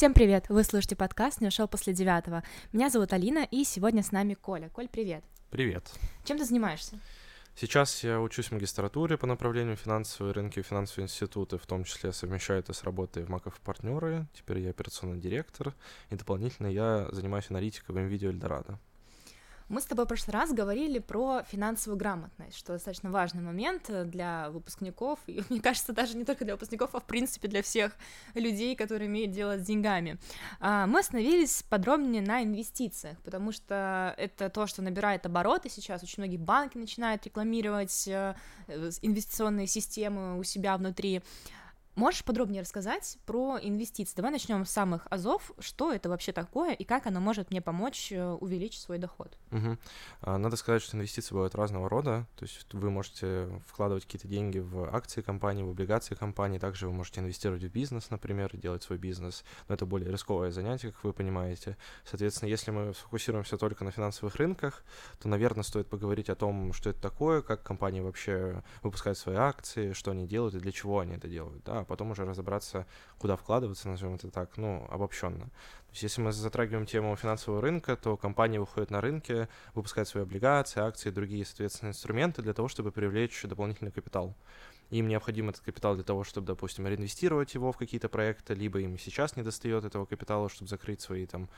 Всем привет! Вы слушаете подкаст «Не ушел после девятого». Меня зовут Алина, и сегодня с нами Коля. Коль, привет! Привет! Чем ты занимаешься? Сейчас я учусь в магистратуре по направлению финансовые рынки и финансовые институты, в том числе совмещаю это с работой в Маков партнеры. Теперь я операционный директор, и дополнительно я занимаюсь аналитикой в NVIDIA Эльдорадо. Мы с тобой в прошлый раз говорили про финансовую грамотность, что достаточно важный момент для выпускников, и мне кажется, даже не только для выпускников, а в принципе для всех людей, которые имеют дело с деньгами. А, мы остановились подробнее на инвестициях, потому что это то, что набирает обороты сейчас, очень многие банки начинают рекламировать э, инвестиционные системы у себя внутри. Можешь подробнее рассказать про инвестиции? Давай начнем с самых азов. Что это вообще такое и как оно может мне помочь э, увеличить свой доход? Угу. Надо сказать, что инвестиции бывают разного рода. То есть вы можете вкладывать какие-то деньги в акции компании, в облигации компании. Также вы можете инвестировать в бизнес, например, делать свой бизнес. Но это более рисковое занятие, как вы понимаете. Соответственно, если мы сфокусируемся только на финансовых рынках, то, наверное, стоит поговорить о том, что это такое, как компании вообще выпускают свои акции, что они делают и для чего они это делают. Да? Потом уже разобраться, куда вкладываться, назовем это так, ну, обобщенно. То есть если мы затрагиваем тему финансового рынка, то компании выходят на рынки, выпускают свои облигации, акции другие, соответственно, инструменты для того, чтобы привлечь дополнительный капитал. Им необходим этот капитал для того, чтобы, допустим, реинвестировать его в какие-то проекты, либо им сейчас не достает этого капитала, чтобы закрыть свои там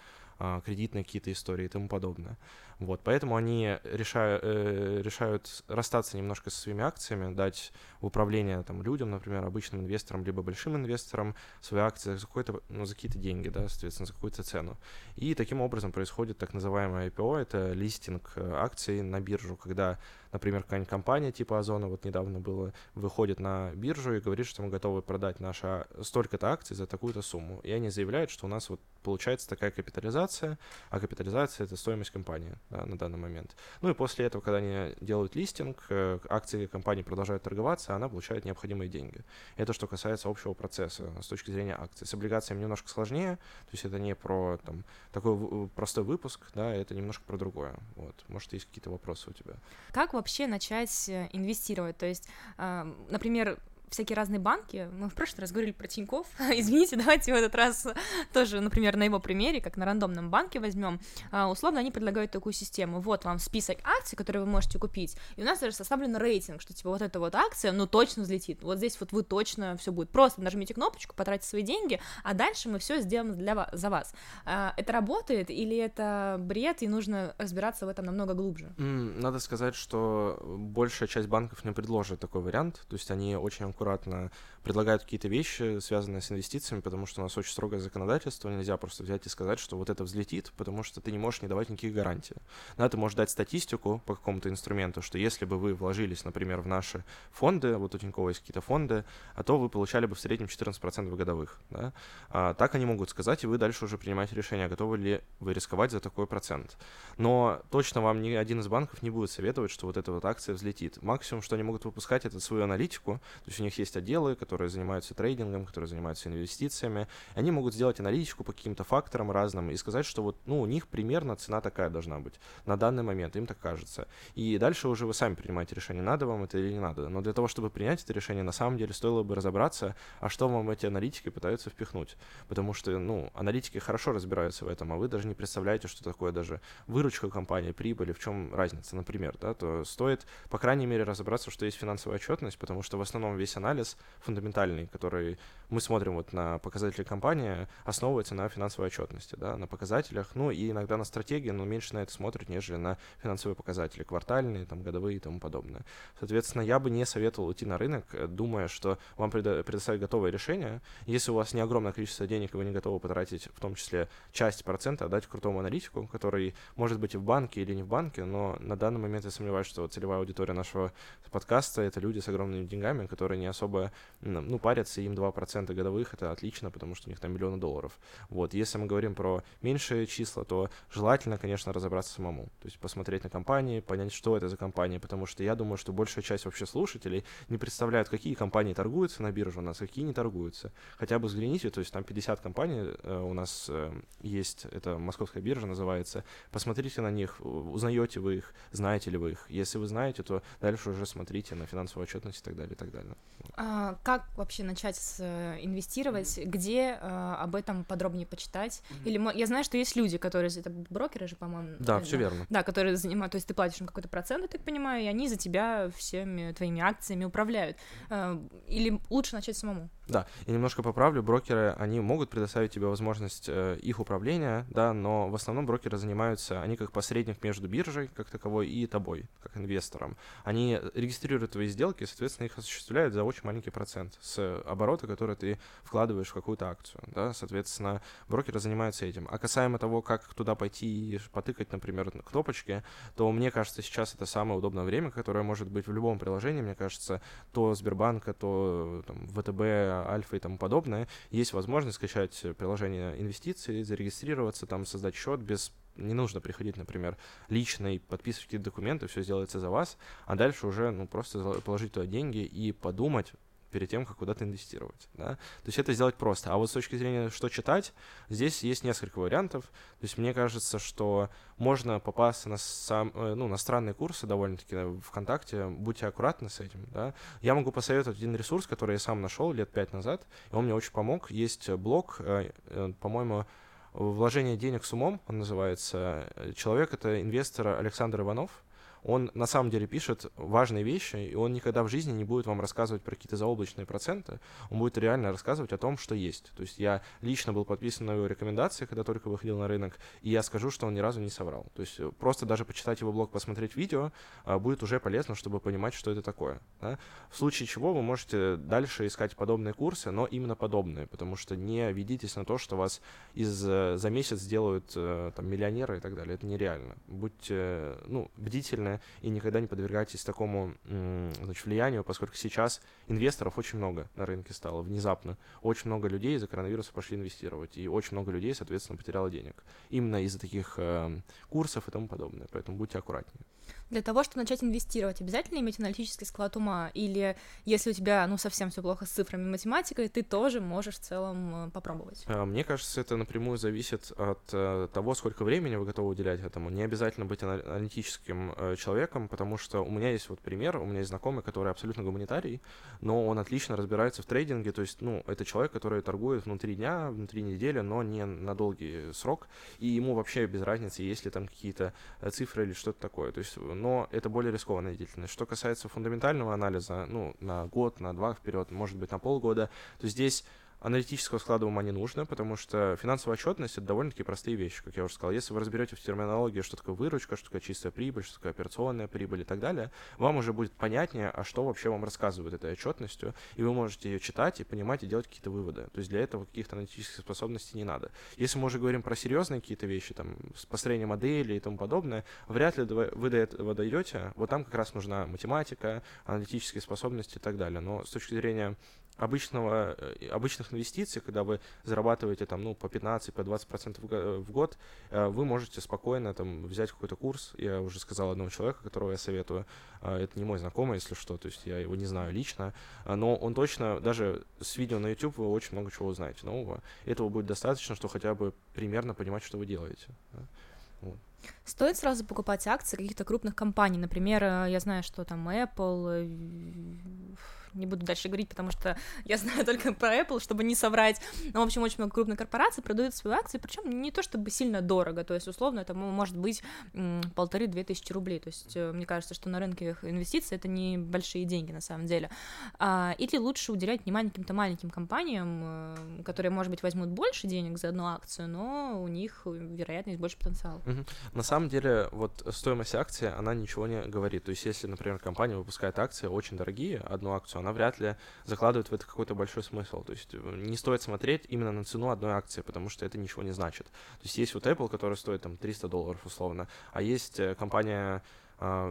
кредитные какие-то истории и тому подобное. Вот, поэтому они решают, э, решают расстаться немножко со своими акциями, дать в управление там, людям, например, обычным инвесторам, либо большим инвесторам свои акции за, какой-то, ну, за какие-то деньги, да, соответственно, за какую-то цену. И таким образом происходит так называемое IPO, это листинг э, акций на биржу, когда, например, какая-нибудь компания типа Озона, вот недавно было, выходит на биржу и говорит, что мы готовы продать наши столько-то акций за такую-то сумму. И они заявляют, что у нас вот получается такая капитализация, а капитализация — это стоимость компании да, на данный момент. Ну и после этого, когда они делают листинг, э, акции компании продолжают торговаться, она получает необходимые деньги. Это что касается общего процесса с точки зрения акций. С облигациями немножко сложнее, то есть это не про там, такой простой выпуск, да, это немножко про другое. Вот. Может, есть какие-то вопросы у тебя? Как вообще начать э, инвестировать? То есть, э, например, всякие разные банки. Мы в прошлый раз говорили про Тиньков. Извините, давайте в этот раз тоже, например, на его примере, как на рандомном банке возьмем. А, условно, они предлагают такую систему. Вот вам список акций, которые вы можете купить. И у нас даже составлен рейтинг, что типа вот эта вот акция, ну, точно взлетит. Вот здесь вот вы точно все будет. Просто нажмите кнопочку, потратите свои деньги, а дальше мы все сделаем для вас, за вас. А, это работает или это бред, и нужно разбираться в этом намного глубже? надо сказать, что большая часть банков не предложит такой вариант. То есть они очень аккуратно предлагают какие-то вещи, связанные с инвестициями, потому что у нас очень строгое законодательство, нельзя просто взять и сказать, что вот это взлетит, потому что ты не можешь не давать никаких гарантий. Да, ты можешь дать статистику по какому-то инструменту, что если бы вы вложились, например, в наши фонды, вот у Тинькова есть какие-то фонды, а то вы получали бы в среднем 14% годовых. Да? А, так они могут сказать, и вы дальше уже принимаете решение, готовы ли вы рисковать за такой процент. Но точно вам ни один из банков не будет советовать, что вот эта вот акция взлетит. Максимум, что они могут выпускать, это свою аналитику, то есть у них есть отделы, которые которые занимаются трейдингом, которые занимаются инвестициями, они могут сделать аналитику по каким-то факторам разным и сказать, что вот, ну, у них примерно цена такая должна быть на данный момент, им так кажется. И дальше уже вы сами принимаете решение, надо вам это или не надо. Но для того, чтобы принять это решение, на самом деле стоило бы разобраться, а что вам эти аналитики пытаются впихнуть. Потому что, ну, аналитики хорошо разбираются в этом, а вы даже не представляете, что такое даже выручка компании, прибыль, в чем разница, например, да, то стоит, по крайней мере, разобраться, что есть финансовая отчетность, потому что в основном весь анализ фундаментальный фундаментальный, который мы смотрим вот на показатели компании, основывается на финансовой отчетности, да, на показателях, ну и иногда на стратегии, но меньше на это смотрят, нежели на финансовые показатели, квартальные, там, годовые и тому подобное. Соответственно, я бы не советовал идти на рынок, думая, что вам предоставят готовое решение. Если у вас не огромное количество денег, и вы не готовы потратить в том числе часть процента, отдать крутому аналитику, который может быть и в банке или не в банке, но на данный момент я сомневаюсь, что целевая аудитория нашего подкаста — это люди с огромными деньгами, которые не особо ну, парятся, им 2% годовых, это отлично, потому что у них там миллионы долларов. Вот, если мы говорим про меньшие числа, то желательно, конечно, разобраться самому, то есть посмотреть на компании, понять, что это за компании, потому что я думаю, что большая часть вообще слушателей не представляют, какие компании торгуются на бирже у нас, какие не торгуются. Хотя бы взгляните, то есть там 50 компаний э, у нас э, есть, это московская биржа называется, посмотрите на них, узнаете вы их, знаете ли вы их. Если вы знаете, то дальше уже смотрите на финансовую отчетность и так далее, и так далее. А, как вообще начать с, э, инвестировать? Где э, об этом подробнее почитать? Mm-hmm. Или я знаю, что есть люди, которые это брокеры же, по-моему. Да, все верно. Да, которые занимают, то есть ты платишь им какой-то процент, я так понимаю, и они за тебя всеми твоими акциями управляют. Э, или лучше начать самому? Да, и немножко поправлю, брокеры, они могут предоставить тебе возможность э, их управления, да, но в основном брокеры занимаются, они как посредник между биржей, как таковой, и тобой, как инвестором. Они регистрируют твои сделки, соответственно, их осуществляют за очень маленький процент с оборота, который ты вкладываешь в какую-то акцию, да, соответственно, брокеры занимаются этим. А касаемо того, как туда пойти и потыкать, например, на кнопочки, то мне кажется, сейчас это самое удобное время, которое может быть в любом приложении, мне кажется, то Сбербанка, то там, ВТБ, Альфа и тому подобное, есть возможность скачать приложение инвестиций, зарегистрироваться, там создать счет без не нужно приходить, например, лично и подписывать какие-то документы, все сделается за вас, а дальше уже, ну, просто положить туда деньги и подумать, перед тем, как куда-то инвестировать. Да? То есть это сделать просто. А вот с точки зрения, что читать, здесь есть несколько вариантов. То есть мне кажется, что можно попасться на, сам, э, ну, на странные курсы довольно-таки ВКонтакте. Будьте аккуратны с этим. Да? Я могу посоветовать один ресурс, который я сам нашел лет пять назад, и он мне очень помог. Есть блог, э, э, по-моему, «Вложение денег с умом», он называется. Человек — это инвестор Александр Иванов он на самом деле пишет важные вещи, и он никогда в жизни не будет вам рассказывать про какие-то заоблачные проценты, он будет реально рассказывать о том, что есть. То есть я лично был подписан на его рекомендации, когда только выходил на рынок, и я скажу, что он ни разу не соврал. То есть э, просто даже почитать его блог, посмотреть видео, а, будет уже полезно, чтобы понимать, что это такое. Да? В случае чего вы можете дальше искать подобные курсы, но именно подобные, потому что не ведитесь на то, что вас из, э, за месяц сделают э, там, миллионеры и так далее. Это нереально. Будьте ну, бдительны стороны, и никогда не подвергайтесь такому значит, влиянию, поскольку сейчас инвесторов очень много на рынке стало внезапно. Очень много людей из-за коронавируса пошли инвестировать, и очень много людей, соответственно, потеряло денег. Именно из-за таких э, курсов и тому подобное. Поэтому будьте аккуратнее. Для того, чтобы начать инвестировать, обязательно иметь аналитический склад ума? Или если у тебя, ну, совсем все плохо с цифрами и математикой, ты тоже можешь в целом э, попробовать? А, мне кажется, это напрямую зависит от э, того, сколько времени вы готовы уделять этому. Не обязательно быть аналитическим э, человеком, потому что у меня есть вот пример, у меня есть знакомый, который абсолютно гуманитарий, но он отлично разбирается в трейдинге, то есть, ну, это человек, который торгует внутри дня, внутри недели, но не на долгий срок, и ему вообще без разницы, есть ли там какие-то цифры или что-то такое. То есть, но это более рискованная деятельность. Что касается фундаментального анализа, ну, на год, на два вперед, может быть, на полгода, то здесь аналитического склада ума не нужно, потому что финансовая отчетность это довольно-таки простые вещи, как я уже сказал. Если вы разберете в терминологии, что такое выручка, что такое чистая прибыль, что такое операционная прибыль и так далее, вам уже будет понятнее, а что вообще вам рассказывают этой отчетностью, и вы можете ее читать и понимать и делать какие-то выводы. То есть для этого каких-то аналитических способностей не надо. Если мы уже говорим про серьезные какие-то вещи, там, построение модели и тому подобное, вряд ли вы до этого дойдете. Вот там как раз нужна математика, аналитические способности и так далее. Но с точки зрения обычного, э, обычных инвестиций, когда вы зарабатываете там, ну, по 15, по 20 процентов в год, э, вы можете спокойно там взять какой-то курс. Я уже сказал одного человека, которого я советую. Э, это не мой знакомый, если что, то есть я его не знаю лично, но он точно, даже с видео на YouTube вы очень много чего узнаете нового. Этого будет достаточно, что хотя бы примерно понимать, что вы делаете. Стоит сразу покупать акции каких-то крупных компаний, например, я знаю, что там Apple, не буду дальше говорить, потому что я знаю только про Apple, чтобы не соврать. Но, в общем, очень много крупных корпораций продают свои акции, причем не то чтобы сильно дорого, то есть, условно, это может быть полторы-две тысячи рублей, то есть, э, мне кажется, что на рынке инвестиций это не большие деньги, на самом деле. А, или лучше уделять внимание каким-то маленьким компаниям, э, которые, может быть, возьмут больше денег за одну акцию, но у них, вероятно, есть больше потенциала. Угу. На самом деле, вот стоимость акции, она ничего не говорит. То есть, если, например, компания выпускает акции очень дорогие, одну акцию, она вряд ли закладывает в это какой-то большой смысл. То есть э, не стоит смотреть именно на цену одной акции, потому что это ничего не значит. То есть есть вот Apple, которая стоит там 300 долларов условно, а есть э, компания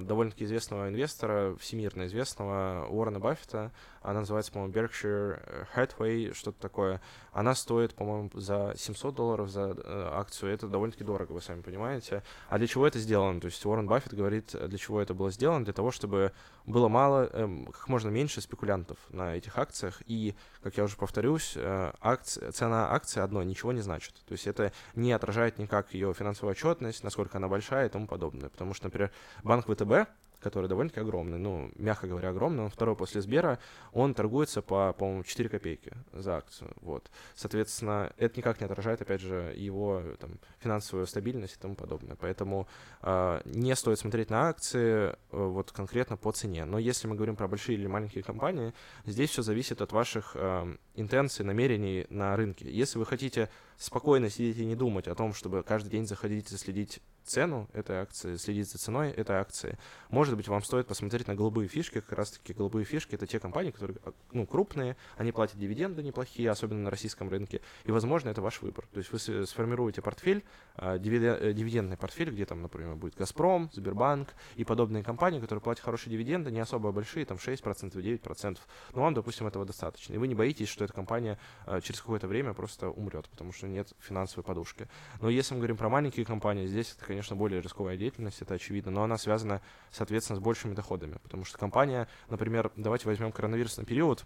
довольно-таки известного инвестора, всемирно известного, Уоррена Баффета. Она называется, по-моему, Berkshire Hathaway, что-то такое. Она стоит, по-моему, за 700 долларов за э, акцию. Это довольно-таки дорого, вы сами понимаете. А для чего это сделано? То есть Уоррен Баффет говорит, для чего это было сделано? Для того, чтобы было мало, э, как можно меньше спекулянтов на этих акциях. И, как я уже повторюсь, э, акции, цена акции одной ничего не значит. То есть это не отражает никак ее финансовую отчетность, насколько она большая и тому подобное. Потому что, например, банк ВТБ который довольно-таки огромный, ну, мягко говоря, огромный, он второй после Сбера, он торгуется по, по-моему, 4 копейки за акцию, вот. Соответственно, это никак не отражает, опять же, его там, финансовую стабильность и тому подобное, поэтому э, не стоит смотреть на акции э, вот конкретно по цене, но если мы говорим про большие или маленькие компании, здесь все зависит от ваших э, интенций, намерений на рынке. Если вы хотите спокойно сидеть и не думать о том, чтобы каждый день заходить и следить цену этой акции, следить за ценой этой акции. Может быть, вам стоит посмотреть на голубые фишки. Как раз-таки голубые фишки — это те компании, которые а, ну, крупные, они платят дивиденды неплохие, особенно на российском рынке, и, возможно, это ваш выбор. То есть вы сформируете портфель, а, э, дивидендный портфель, где там, например, будет «Газпром», «Сбербанк» и подобные компании, которые платят хорошие дивиденды, не особо большие, там 6%, 9%, но вам, допустим, этого достаточно. И вы не боитесь, что эта компания а, через какое-то время просто умрет, потому что нет финансовой подушки. Но если мы говорим про маленькие компании, здесь это, конечно, более рисковая деятельность, это очевидно, но она связана, соответственно, с большими доходами, потому что компания, например, давайте возьмем коронавирусный период,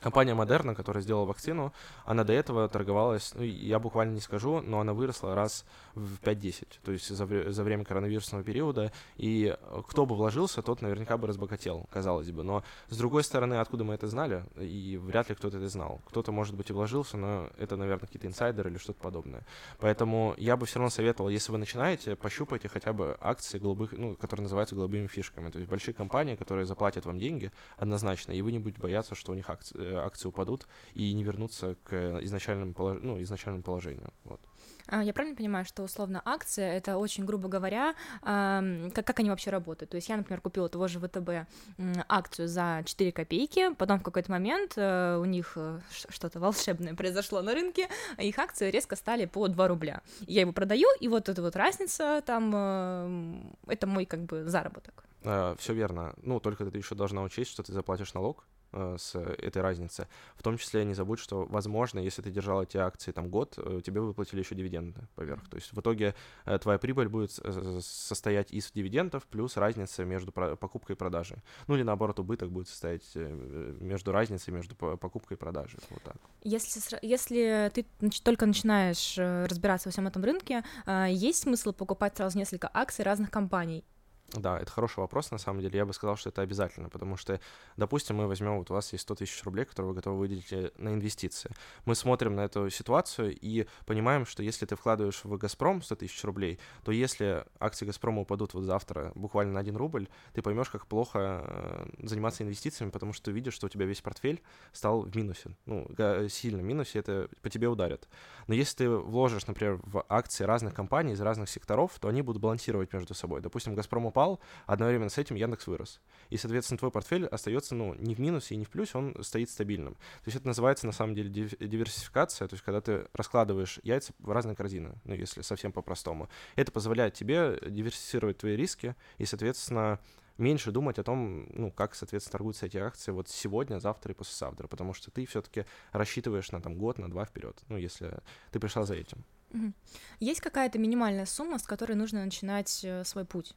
Компания Модерна, которая сделала вакцину, она до этого торговалась, ну, я буквально не скажу, но она выросла раз в 5-10, то есть за, за время коронавирусного периода, и кто бы вложился, тот наверняка бы разбогател, казалось бы. Но, с другой стороны, откуда мы это знали, и вряд ли кто-то это знал. Кто-то, может быть, и вложился, но это, наверное, какие-то инсайдеры или что-то подобное. Поэтому я бы все равно советовал, если вы начинаете, пощупайте хотя бы акции голубых, ну, которые называются голубыми фишками. То есть большие компании, которые заплатят вам деньги однозначно, и вы не будете бояться, что у них акции Э, акции упадут и не вернутся к изначальному, полож... ну, изначальному положению. Вот. А, я правильно понимаю, что условно акция это очень грубо говоря, как, как они вообще работают? То есть я, например, купила того же ВТБ акцию за 4 копейки, потом в какой-то момент э, у них э, что-то волшебное произошло на рынке, их акции резко стали по 2 рубля. Я его продаю, и вот эта вот разница там, это мой как бы заработок. Uh, все верно. Ну, только ты еще должна учесть, что ты заплатишь налог, Э, с этой разницы. В том числе не забудь, что, возможно, если ты держал эти акции там год, э, тебе выплатили еще дивиденды поверх. То есть в итоге э, твоя прибыль будет состоять из дивидендов плюс разница между покупкой и продажей. Ну или наоборот, убыток будет состоять между разницей между покупкой и продажей. Вот так. Если, если ты только начинаешь разбираться во всем этом рынке, есть смысл покупать сразу несколько акций разных компаний? Да, это хороший вопрос, на самом деле. Я бы сказал, что это обязательно, потому что, допустим, мы возьмем, вот у вас есть 100 тысяч рублей, которые вы готовы выделить э, на инвестиции. Мы смотрим на эту ситуацию и понимаем, что если ты вкладываешь в «Газпром» 100 тысяч рублей, то если акции «Газпрома» упадут вот завтра буквально на 1 рубль, ты поймешь, как плохо э, заниматься инвестициями, потому что ты видишь, что у тебя весь портфель стал в минусе, ну, сильно в минусе, это по тебе ударит. Но если ты вложишь, например, в акции разных компаний из разных секторов, то они будут балансировать между собой. Допустим, «Газпром» упал, упал, одновременно с этим Яндекс вырос. И, соответственно, твой портфель остается, ну, не в минусе и не в плюсе, он стоит стабильным. То есть это называется, на самом деле, диверсификация, то есть когда ты раскладываешь яйца в разные корзины, ну, если совсем по-простому. Это позволяет тебе диверсифицировать твои риски и, соответственно, меньше думать о том, ну, как, соответственно, торгуются эти акции вот сегодня, завтра и послезавтра, потому что ты все-таки рассчитываешь на там год, на два вперед, ну, если ты пришла за этим. Есть какая-то минимальная сумма, с которой нужно начинать э, свой путь?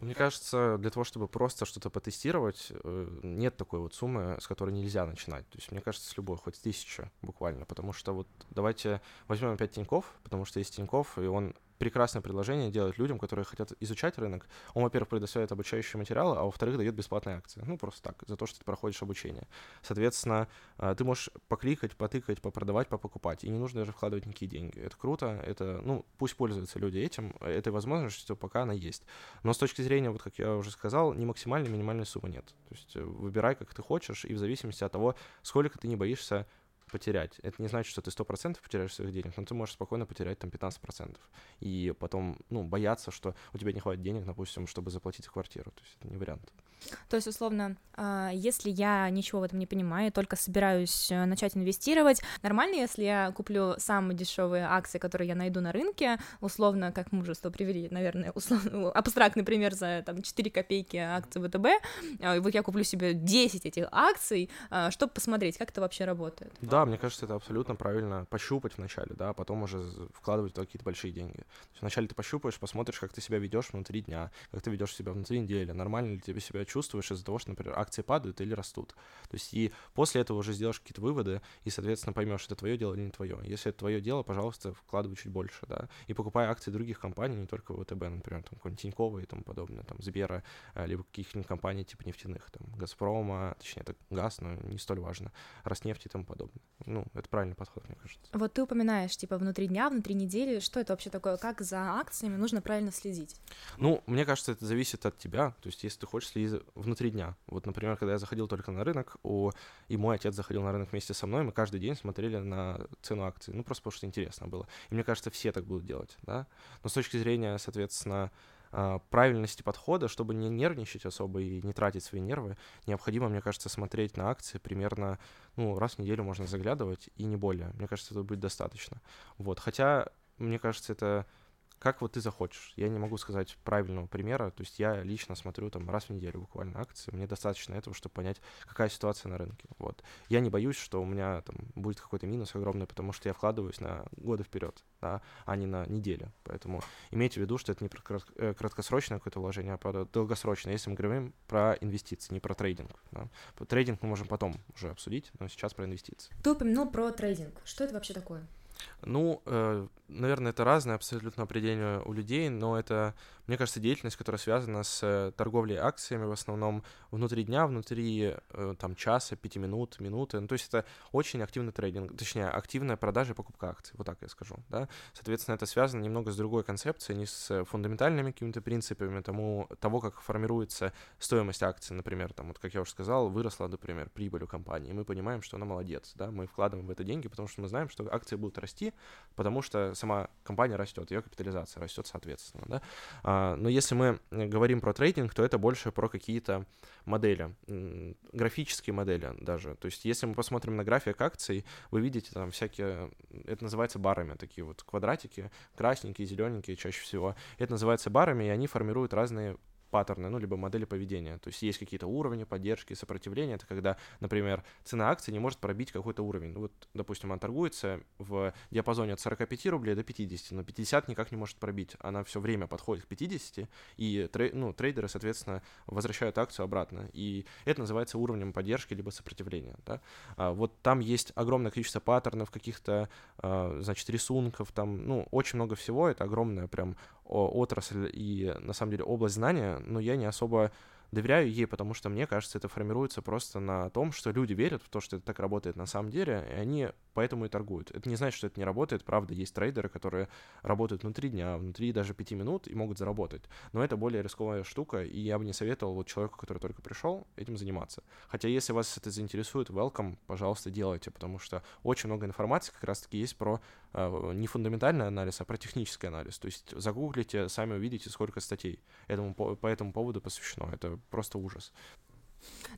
Мне кажется, для того, чтобы просто что-то потестировать, э, нет такой вот суммы, с которой нельзя начинать. То есть, мне кажется, с любой, хоть тысяча буквально. Потому что вот давайте возьмем опять Тиньков, потому что есть Тиньков, и он прекрасное предложение делать людям, которые хотят изучать рынок. Он, во-первых, предоставляет обучающие материалы, а во-вторых, дает бесплатные акции. Ну, просто так, за то, что ты проходишь обучение. Соответственно, э, ты можешь покликать, потыкать, попродавать, попокупать, и не нужно даже вкладывать никакие деньги. Это круто, это, ну, пусть пользуются люди этим, этой возможностью, пока она есть. Но с точки зрения, вот как я уже сказал, ни максимальной, минимальной суммы нет. То есть э, выбирай, как ты хочешь, и в зависимости от того, сколько ты не боишься потерять. Это не значит, что ты 100% потеряешь своих денег, но ты можешь спокойно потерять там 15%. И потом, ну, бояться, что у тебя не хватит денег, допустим, чтобы заплатить квартиру. То есть это не вариант. То есть, условно, а, если я ничего в этом не понимаю, только собираюсь э, начать инвестировать, нормально, если я куплю самые дешевые акции, которые я найду на рынке, условно, как мы уже привели, наверное, условно, абстрактный пример за там 4 копейки акции ВТБ, а, и вот я куплю себе 10 этих акций, а, чтобы посмотреть, как это вообще работает. Да, мне кажется, это абсолютно правильно пощупать вначале, да, а потом уже вкладывать в какие-то большие деньги. Вначале ты пощупаешь, посмотришь, как ты себя ведешь внутри дня, как ты ведешь себя внутри недели, нормально ли тебе себя чувствуешь из-за того, что, например, акции падают или растут. То есть и после этого уже сделаешь какие-то выводы и, соответственно, поймешь, это твое дело или не твое. Если это твое дело, пожалуйста, вкладывай чуть больше, да, и покупай акции других компаний, не только ВТБ, например, там какой-нибудь Тинькова и тому подобное, там, Сбера, э, либо каких-нибудь компаний типа нефтяных, там, Газпрома, точнее, это газ, но не столь важно, Роснефть и тому подобное. Ну, это правильный подход, мне кажется. Вот ты упоминаешь, типа, внутри дня, внутри недели, что это вообще такое, как за акциями нужно правильно следить? Ну, мне кажется, это зависит от тебя, то есть если ты хочешь следить внутри дня. Вот, например, когда я заходил только на рынок, у... и мой отец заходил на рынок вместе со мной, мы каждый день смотрели на цену акций, ну, просто потому что интересно было. И мне кажется, все так будут делать, да. Но с точки зрения, соответственно, а, правильности подхода, чтобы не нервничать особо и не тратить свои нервы, необходимо, мне кажется, смотреть на акции примерно, ну, раз в неделю можно заглядывать, и не более. Мне кажется, это будет достаточно. Вот. Хотя, мне кажется, это как вот ты захочешь. Я не могу сказать правильного примера. То есть я лично смотрю там раз в неделю буквально акции. Мне достаточно этого, чтобы понять, какая ситуация на рынке. Вот. Я не боюсь, что у меня там будет какой-то минус огромный, потому что я вкладываюсь на годы вперед, да, а не на недели. Поэтому имейте в виду, что это не про э, краткосрочное какое-то вложение, а про долгосрочное. Если мы говорим про инвестиции, не про трейдинг. Да. Трейдинг мы можем потом уже обсудить, но сейчас про инвестиции. Ты упомянул про трейдинг. Что это вообще такое? Ну, э, наверное, это разное абсолютно определение у людей, но это мне кажется, деятельность, которая связана с э, торговлей акциями, в основном внутри дня, внутри э, там часа, пяти минут, минуты. Ну, то есть это очень активный трейдинг, точнее, активная продажа и покупка акций, вот так я скажу, да. Соответственно, это связано немного с другой концепцией, не с фундаментальными какими-то принципами тому, того, как формируется стоимость акций, например, там, вот как я уже сказал, выросла, например, прибыль у компании, мы понимаем, что она молодец, да, мы вкладываем в это деньги, потому что мы знаем, что акции будут расти, потому что сама компания растет, ее капитализация растет соответственно, да. А, но если мы говорим про трейдинг, то это больше про какие-то модели, графические модели даже. То есть если мы посмотрим на график акций, вы видите там всякие, это называется барами, такие вот квадратики, красненькие, зелененькие чаще всего. Это называется барами, и они формируют разные паттерны, ну, либо модели поведения. То есть есть какие-то уровни поддержки, сопротивления. Это когда, например, цена акции не может пробить какой-то уровень. Ну, вот, допустим, она торгуется в диапазоне от 45 рублей до 50, но 50 никак не может пробить. Она все время подходит к 50, и трей, ну, трейдеры, соответственно, возвращают акцию обратно. И это называется уровнем поддержки либо сопротивления. Да? А, вот там есть огромное количество паттернов, каких-то, а, значит, рисунков, там, ну, очень много всего. Это огромная прям отрасль и, на самом деле, область знания, но я не особо доверяю ей, потому что мне кажется, это формируется просто на том, что люди верят в то, что это так работает на самом деле, и они поэтому и торгуют. Это не значит, что это не работает, правда, есть трейдеры, которые работают внутри дня, внутри даже пяти минут и могут заработать. Но это более рисковая штука, и я бы не советовал вот человеку, который только пришел, этим заниматься. Хотя если вас это заинтересует, welcome, пожалуйста, делайте, потому что очень много информации как раз-таки есть про не фундаментальный анализ, а про технический анализ. То есть загуглите, сами увидите, сколько статей этому, по, по этому поводу посвящено. Это просто ужас.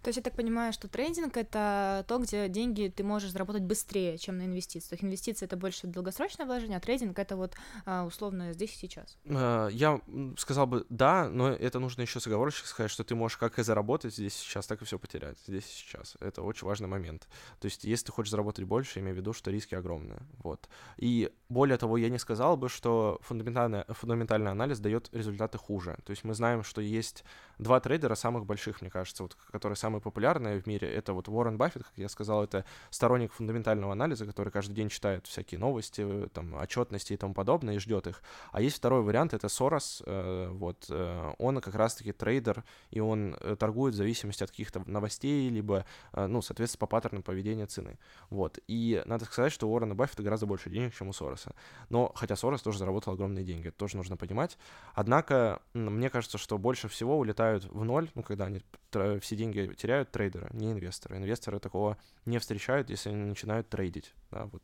То есть я так понимаю, что трейдинг — это то, где деньги ты можешь заработать быстрее, чем на инвестициях. Инвестиции — это больше долгосрочное вложение, а трейдинг — это вот а, условно здесь и сейчас. А, я сказал бы да, но это нужно еще с оговорочкой сказать, что ты можешь как и заработать здесь сейчас, так и все потерять здесь и сейчас. Это очень важный момент. То есть если ты хочешь заработать больше, имей в виду, что риски огромные. Вот. И более того, я не сказал бы, что фундаментальный, фундаментальный анализ дает результаты хуже. То есть мы знаем, что есть два трейдера самых больших, мне кажется, вот, которые самые популярные в мире. Это вот Уоррен Баффет, как я сказал, это сторонник фундаментального анализа, который каждый день читает всякие новости, там, отчетности и тому подобное, и ждет их. А есть второй вариант, это Сорос, э, вот, э, он как раз-таки трейдер, и он э, торгует в зависимости от каких-то новостей, либо, э, ну, соответственно, по паттернам поведения цены. Вот. И надо сказать, что у Уоррена Баффета гораздо больше денег, чем у Сороса. Но, хотя Сорос тоже заработал огромные деньги, это тоже нужно понимать. Однако, мне кажется, что больше всего улетают в ноль, ну, когда они все деньги теряют трейдеры, не инвесторы. Инвесторы такого не встречают, если они начинают трейдить. Да, вот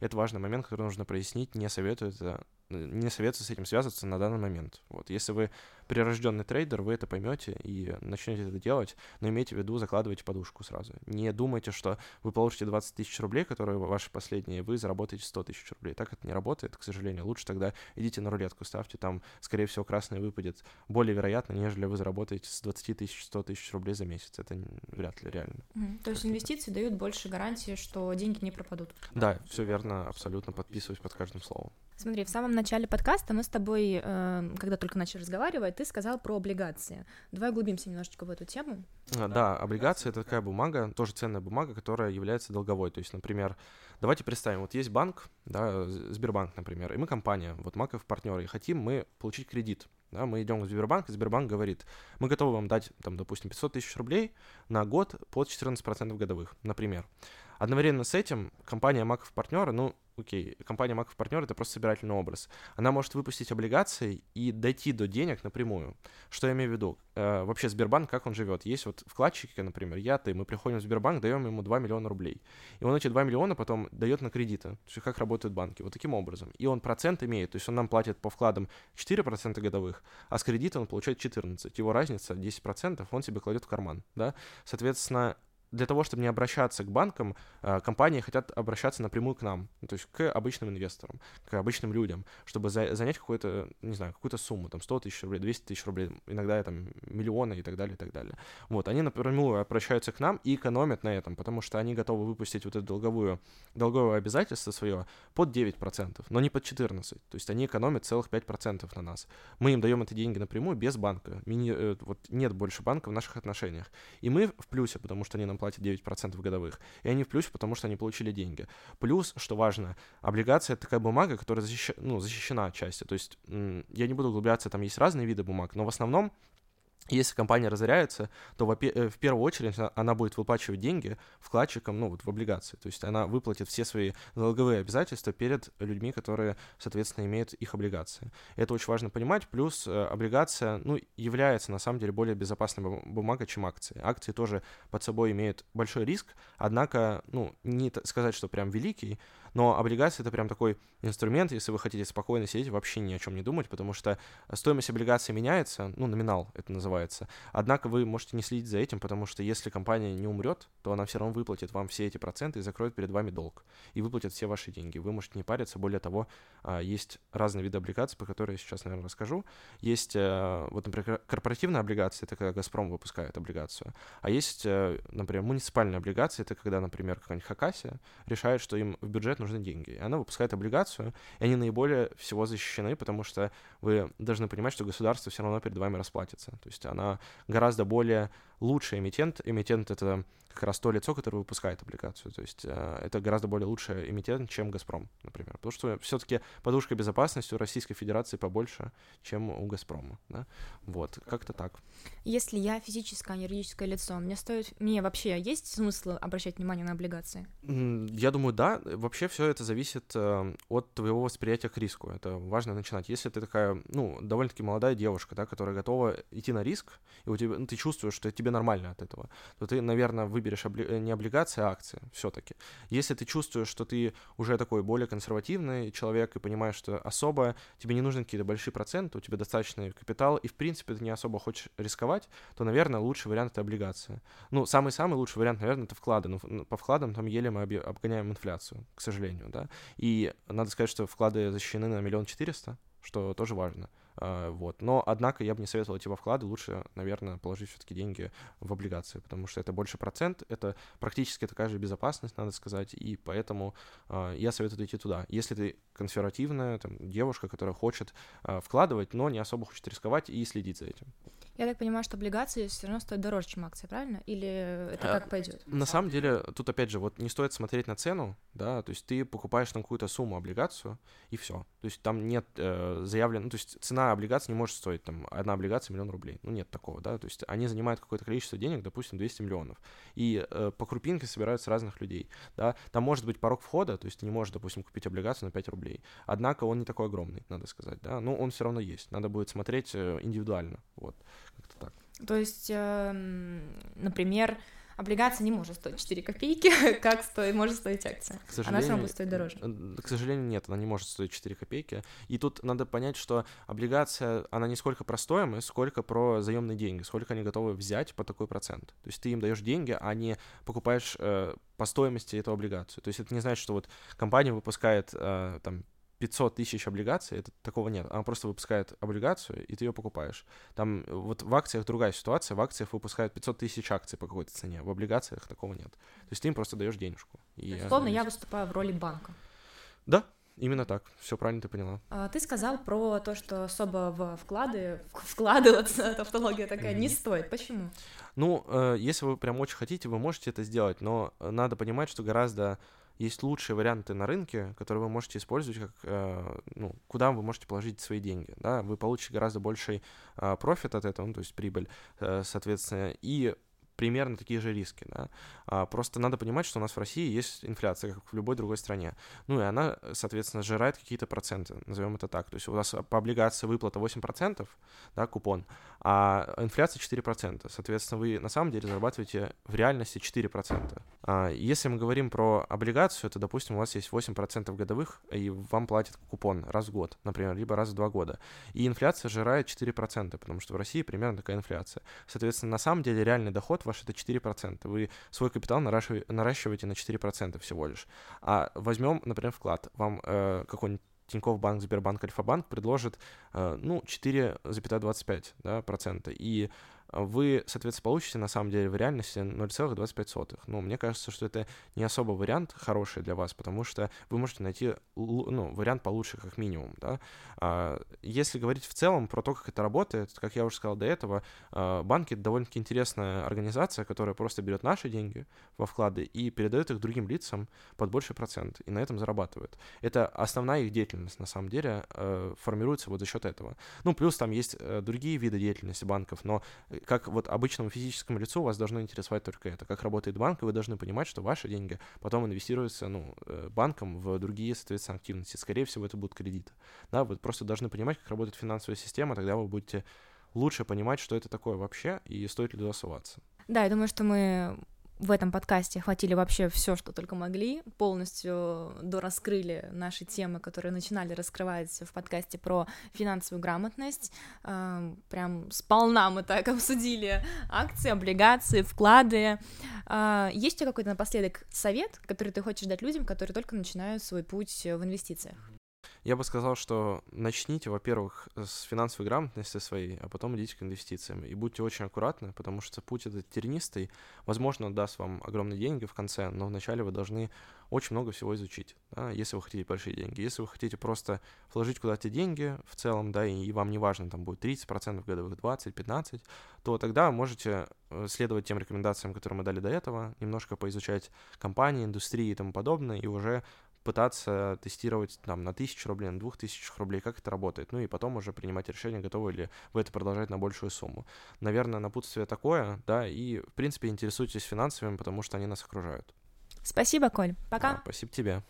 это важный момент, который нужно прояснить. Не советую это не советую с этим связываться на данный момент. Вот, если вы прирожденный трейдер, вы это поймете и начнете это делать, но имейте в виду, закладывайте подушку сразу. Не думайте, что вы получите 20 тысяч рублей, которые ваши последние, вы заработаете 100 тысяч рублей. Так это не работает, к сожалению. Лучше тогда идите на рулетку, ставьте, там, скорее всего, красный выпадет более вероятно, нежели вы заработаете с 20 тысяч 100 тысяч рублей за месяц. Это вряд ли реально. Mm-hmm. То есть инвестиции дают больше гарантии, что деньги не пропадут? Да, все верно, абсолютно подписываюсь под каждым словом. Смотри, в самом начале подкаста мы с тобой, э, когда только начали разговаривать, ты сказал про облигации. Давай углубимся немножечко в эту тему. А, да, облигация — это такая бумага, тоже ценная бумага, которая является долговой. То есть, например, давайте представим, вот есть банк, да, Сбербанк, например, и мы компания, вот Маков партнеры, и хотим мы получить кредит. Да, мы идем в Сбербанк, и Сбербанк говорит, мы готовы вам дать, там, допустим, 500 тысяч рублей на год под 14% годовых, например. Одновременно с этим компания Маков партнеры, ну, окей, компания Маков партнер это просто собирательный образ. Она может выпустить облигации и дойти до денег напрямую. Что я имею в виду? Э, вообще Сбербанк, как он живет? Есть вот вкладчики, например, я, ты, мы приходим в Сбербанк, даем ему 2 миллиона рублей. И он эти 2 миллиона потом дает на кредиты. То есть как работают банки? Вот таким образом. И он процент имеет, то есть он нам платит по вкладам 4% годовых, а с кредита он получает 14. Его разница 10%, он себе кладет в карман. Да? Соответственно, для того, чтобы не обращаться к банкам, э, компании хотят обращаться напрямую к нам, то есть к обычным инвесторам, к обычным людям, чтобы за, занять какую-то, не знаю, какую-то сумму, там 100 тысяч рублей, 200 тысяч рублей, иногда там миллионы и так далее, и так далее. Вот, они напрямую обращаются к нам и экономят на этом, потому что они готовы выпустить вот это долговую, долговое обязательство свое под 9%, но не под 14%, то есть они экономят целых 5% на нас. Мы им даем эти деньги напрямую без банка, Мини, э, вот нет больше банка в наших отношениях. И мы в плюсе, потому что они нам платят 9% годовых. И они в плюсе, потому что они получили деньги. Плюс, что важно, облигация — это такая бумага, которая защищ... ну, защищена отчасти. То есть я не буду углубляться, там есть разные виды бумаг, но в основном если компания разоряется, то э, в первую очередь она будет выплачивать деньги вкладчикам, ну, вот в облигации. То есть она выплатит все свои долговые обязательства перед людьми, которые, соответственно, имеют их облигации. Это очень важно понимать. Плюс э, облигация, ну, является, на самом деле, более безопасной бумагой, чем акции. Акции тоже под собой имеют большой риск, однако, ну, не сказать, что прям великий, но облигации это прям такой инструмент, если вы хотите спокойно сидеть, вообще ни о чем не думать, потому что стоимость облигации меняется, ну, номинал это называется. Однако вы можете не следить за этим, потому что если компания не умрет, то она все равно выплатит вам все эти проценты и закроет перед вами долг. И выплатит все ваши деньги. Вы можете не париться. Более того, а, есть разные виды облигаций, по которым я сейчас, наверное, расскажу. Есть, э, вот, например, корпоративная облигация, это когда «Газпром» выпускает облигацию. А есть, э, например, муниципальная облигация, это когда, например, какая-нибудь Хакасия решает, что им в бюджет нужны деньги. И она выпускает облигацию, и они наиболее всего защищены, потому что вы должны понимать, что государство все равно перед вами расплатится. То есть она гораздо более лучший эмитент. Эмитент — это как раз то лицо, которое выпускает облигацию. То есть э, это гораздо более лучший эмитент, чем «Газпром», например. Потому что все-таки подушка безопасности у Российской Федерации побольше, чем у «Газпрома». Да? Вот, как-то так. Если я физическое, а не юридическое лицо, мне стоит... Мне вообще есть смысл обращать внимание на облигации? Я думаю, да. Вообще все это зависит э, от твоего восприятия к риску. Это важно начинать. Если ты такая, ну, довольно-таки молодая девушка, да, которая готова идти на риск, и у тебя, ну, ты чувствуешь, что тебе нормально от этого, то ты, наверное, выберешь обли... Э, не облигации, а акции все-таки. Если ты чувствуешь, что ты уже такой более консервативный человек и понимаешь, что особо тебе не нужны какие-то большие проценты, у тебя достаточный капитал, и в принципе ты не особо хочешь рисковать, то, наверное, лучший вариант это облигация. Ну, самый-самый лучший вариант, наверное, это вклады. Но ну, по вкладам там еле мы обгоняем инфляцию, к сожалению, да. И надо сказать, что вклады защищены на миллион четыреста, что тоже важно. А, вот. Но, однако, я бы не советовал идти во вклады, лучше, наверное, положить все-таки деньги в облигации, потому что это больше процент, это практически такая же безопасность, надо сказать, и поэтому э, я советую идти туда. Если ты консервативная там, девушка, которая хочет э, вкладывать, но не особо хочет рисковать и следить за этим. Я так понимаю, что облигации все равно стоят дороже, чем акции, правильно? Или это как пойдет? На самом деле, тут опять же, вот не стоит смотреть на цену, да, то есть ты покупаешь на какую-то сумму облигацию, и все. То есть там нет э, заявлено, ну, то есть цена облигации не может стоить там одна облигация миллион рублей. Ну, нет такого, да, то есть они занимают какое-то количество денег, допустим, 200 миллионов. И э, по крупинке собираются разных людей, да. Там может быть порог входа, то есть ты не можешь, допустим, купить облигацию на 5 рублей. Однако он не такой огромный, надо сказать, да, но он все равно есть. Надо будет смотреть э, индивидуально, вот как-то так. То есть, э, например, облигация не может стоить 4 копейки, как стоит, может стоить акция. К она все равно будет стоить дороже. К сожалению, нет, она не может стоить 4 копейки. И тут надо понять, что облигация, она не сколько про стоимость, сколько про заемные деньги, сколько они готовы взять по такой процент. То есть ты им даешь деньги, а не покупаешь э, по стоимости эту облигацию. То есть это не значит, что вот компания выпускает э, там 500 тысяч облигаций, это такого нет. Она просто выпускает облигацию, и ты ее покупаешь. Там вот в акциях другая ситуация. В акциях выпускают 500 тысяч акций по какой-то цене. В облигациях такого нет. То есть ты им просто даешь денежку. И, условно, я выступаю в роли банка. Да, Именно так, все правильно ты поняла. А, ты сказал про то, что особо в вклады вкладываться, тавтология такая, не стоит. Почему? Ну, э, если вы прям очень хотите, вы можете это сделать, но надо понимать, что гораздо есть лучшие варианты на рынке, которые вы можете использовать, как, э, ну, куда вы можете положить свои деньги, да, вы получите гораздо больший э, профит от этого, ну, то есть прибыль, э, соответственно, и примерно такие же риски, да. А, просто надо понимать, что у нас в России есть инфляция, как в любой другой стране. Ну и она, соответственно, сжирает какие-то проценты, назовем это так. То есть у нас по облигации выплата 8%, да, купон, а инфляция 4%. Соответственно, вы на самом деле зарабатываете в реальности 4%. А, если мы говорим про облигацию, то, допустим, у вас есть 8% годовых, и вам платят купон раз в год, например, либо раз в два года. И инфляция жирает 4%, потому что в России примерно такая инфляция. Соответственно, на самом деле реальный доход ваш это 4%. Вы свой капитал наращиваете на 4% всего лишь. А возьмем, например, вклад. Вам э, какой-нибудь Тинькофф Банк, Сбербанк, Альфа-Банк предложит, э, ну, 4,25%, да, процента. И вы, соответственно, получите на самом деле в реальности 0,25. Ну, мне кажется, что это не особо вариант хороший для вас, потому что вы можете найти ну, вариант получше, как минимум. Да? А, если говорить в целом про то, как это работает, как я уже сказал до этого, а, банки — это довольно-таки интересная организация, которая просто берет наши деньги во вклады и передает их другим лицам под больший процент, и на этом зарабатывает. Это основная их деятельность, на самом деле, э, формируется вот за счет этого. Ну, плюс там есть э, другие виды деятельности банков, но как вот обычному физическому лицу вас должно интересовать только это, как работает банк, и вы должны понимать, что ваши деньги потом инвестируются, ну, э, банком в другие, соответственно, активности. Скорее всего, это будут кредиты. Да, вы просто должны понимать, как работает финансовая система, тогда вы будете лучше понимать, что это такое вообще, и стоит ли туда соваться. Да, я думаю, что мы в этом подкасте охватили вообще все, что только могли, полностью дораскрыли наши темы, которые начинали раскрывать в подкасте про финансовую грамотность. Эм, прям сполна мы так обсудили акции, облигации, вклады. Э, есть у тебя какой-то напоследок совет, который ты хочешь дать людям, которые только начинают свой путь в инвестициях? Я бы сказал, что начните, во-первых, с финансовой грамотности своей, а потом идите к инвестициям. И будьте очень аккуратны, потому что путь этот тернистый. Возможно, даст вам огромные деньги в конце, но вначале вы должны очень много всего изучить, да, если вы хотите большие деньги. Если вы хотите просто вложить куда-то деньги в целом, да, и вам не важно, там будет 30% годовых, 20, 15, то тогда можете э, следовать тем рекомендациям, которые мы дали до этого, немножко поизучать компании, индустрии и тому подобное, и уже пытаться тестировать там на тысячу рублей, на двух тысячах рублей, как это работает, ну и потом уже принимать решение, готовы ли вы это продолжать на большую сумму. Наверное, напутствие такое, да, и, в принципе, интересуйтесь финансовыми, потому что они нас окружают. Спасибо, Коль. Пока. Да, спасибо тебе.